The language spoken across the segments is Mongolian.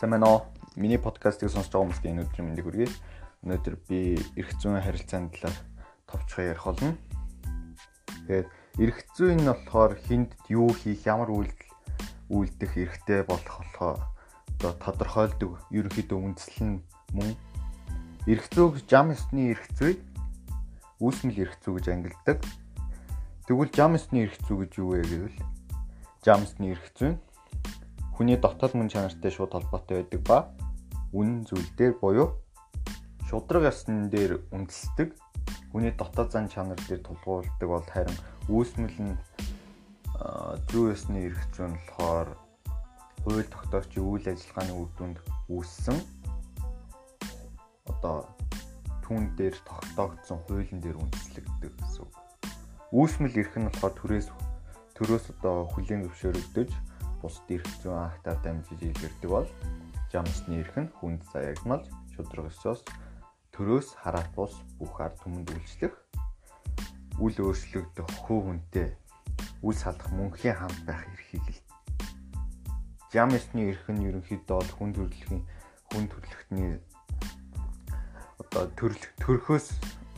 Уу? Миний подкастыг сонсож байгаа хүмүүст энэ өдрийн мэндийг хүргэе. Өнөөдөр би эрх зүйн харилцааны талаар товчхон ярих болно. Тэгээд эрх зүйн нь болохоор хүнд юу хийх, ямар үйлдэл үйлдэх эрхтэй болох болохоор одоо тодорхойлдог ерөнхийдөө үндэслэл нь мөн эрх зүйг жам ёсны эрх зүй, үүсмэл эрх зүй гэж ангилдаг. Тэгвэл жам ёсны эрх зүй гэж юу вэ гэвэл жам ёсны эрх зүй нь хүний дотоод мөн чанартай шууд холбоотой байдаг ба үнэн зүйл дээр буюу шудраг ясн дээр үндэслэдэг хүний дотоод зан чанар дээр тулгуурладаг бол харин үүсмэл нь зүү ясны эрх зүйн болохоор хууль тогтоогчийн үйл ажиллагааны үр дүнд үүссэн одоо түүн дээр тогтоогдсон хуулийн дээр үндэслэгддэг гэсэн үг. Үүсмэл эрх нь болохоор төрөөс төрөөс одоо хүлийн зөвшөөрөгдөж бусд эрх зүйн актаар дамжиж илэрдэг бол жамсны эрх нь хүнд заягдмал шудраг ёсоос төрөөс хараат бус бүх ард түмэнд үйлчлэх үл өөрчлөгдөх хөө хүнтэй үл салах мөнхийн хамт байх эрхийг л жам ёсны эрх нь ерөнхийдөө хүн төрөлхийн хүн төрлөختний одоо төрөлх төрхөөс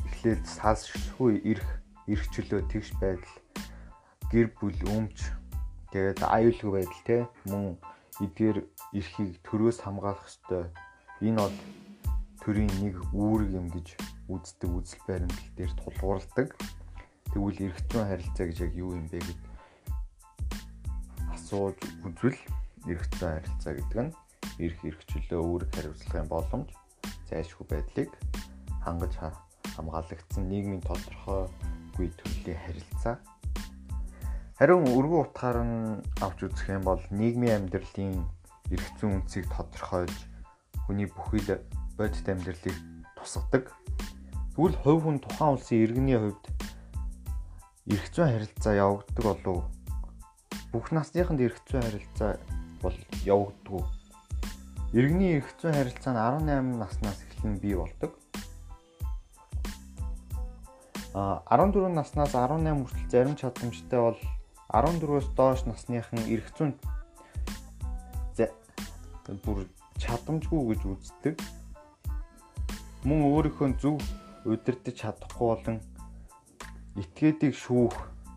эхлээд салшгүй эрх эрх чөлөө тэгш байдал гэр бүл өмч Тэгээд аюулгүй байдал те мөн эдгээр эрхийг төрөөс хамгаалах ёстой. Энэ бол төрийн нэг үүрэг юм гэж үздэг үзэл баримтал дээр тулгуурладаг. Тэгвэл зүйн харилцаа гэж яг юу юм бэ гэд асууж үзвэл зүйн харилцаа гэдэг нь эрх эрхчлөө үүрэг хариуцлагын боломж зайлшгүй байдлыг хангаж хамгаалагдсан нийгмийн тодорхойгүй төрлийн харилцаа Харин өргөн утгаар нь авч үзэх юм бол нийгмийн амьдралын эрх зүйн үнцийг тодорхойлж хүний бүхэл бодит амьдралыг тусгадаг. Тэгвэл хувь хүн тухайн улсын иргэний хувьд зүйн харилцаа явагддаг болов бүх насныханд зүйн харилцаа бол явагддаг. Иргэний зүйн харилцаа нь 18 наснаас эхлэн бий болдог. А 14 наснаас 18 хүртэл зарим чадамжтай бол 14-өөс доош насныхан эрх зүйн бүр чадамжгүй гэж үздэг. Мөн өөрийнхөө зөв удирдах чадахгүй болон этгээдийг шүүх,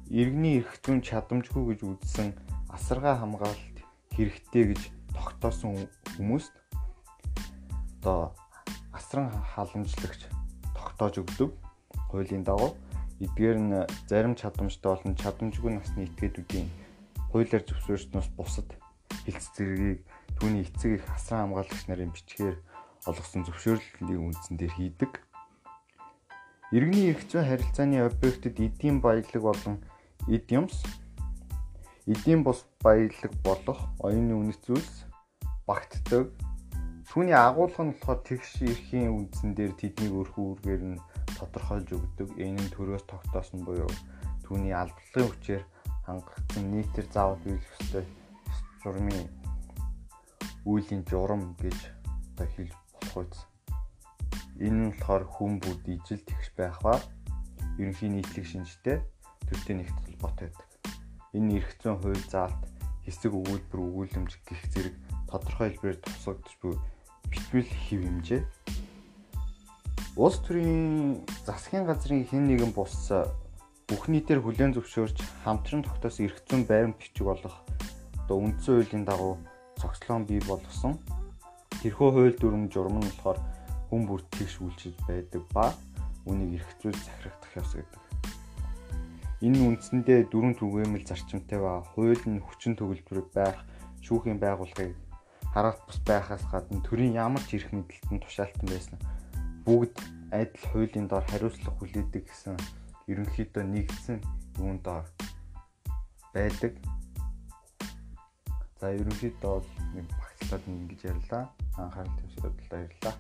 иргэний эрх зүйн чадамжгүй гэж үзсэн асаргаа хамгаалалт хэрэгтэй гэж тогтоосон хүмүүст одоо асран халамжлагч тогтоож өгдөг хуулийн дагуу Эдгээр нь зарим чадамжтай болон чадамжгүй насны этгээдүүдийн хуулиар зөвшөөрснөөс бусад хэлц зэргийг түүний эцэг их хасан хамгаалагч нарын бичгээр олгосон зөвшөөрлөлийн үндсэн дээр хийдэг. Иргэний эрх зүйн харилцааны объектэд эдийн баялаг болон эд юмс эдийн бус баялаг болох оюуны үнэт зүйлс багтдаг. Түүний агуулга нь болохоор тэгш эрхийн үндсэн дээр тэднийг өөрхөн үүргээр нь тодорхойлж өгдөг. Энэ төрөөс тогтоосон буюу түүний албалагын хүчээр хангагдсан нийтээр заавал биелэх ёстой журмын үеийн журам гэж одоо хэлж болох үз. Энэ нь болохоор хүн бүд ижил тэгш байх ба ерөнхий нийтлэг шинжтэй төртэй нэгт холбоотой байдаг. Энэ эрх зүйн хууль заалт хэсэг өгүүлбэр өгүүлэмж гих зэрэг тодорхой хэлбэрээр тусгагдж буй битгүүл хэв хэмжээ Улс төрийн засгийн газрын хэн нэгэн бус бүх нийтээр хүлээн зөвшөөрч хамтран тогтоосон эрх зүйн байрам бичиг болох одоо үндсэн хуулийн дагуу цогцлон бий болгосон. Тэрхүү хууль дүрм журам нь болохоор хүн бүрт тэгш үйлчилж байдаг ба үнийг эрх зүйд захирагдах ёс гэдэг. Энэ үндсэндээ дөрвөн түгээмэл зарчимтай ба хууль нь хүчин төгөлбөр байх шүүхийн байгууллагыг хараалт бус байхаас гадна төрийн ямар ч эрх мэдэлтэн тушаалтан байсан бүгд адил хуулийн доор хариуцлага хүлээдэг гэсэн ерөнхийдөө нэгдсэн юун доор байдаг. За ерөнхийдөө бол нэг багцлаад ингэж ярьлаа. Анхаарал тавьсанд баярлалаа.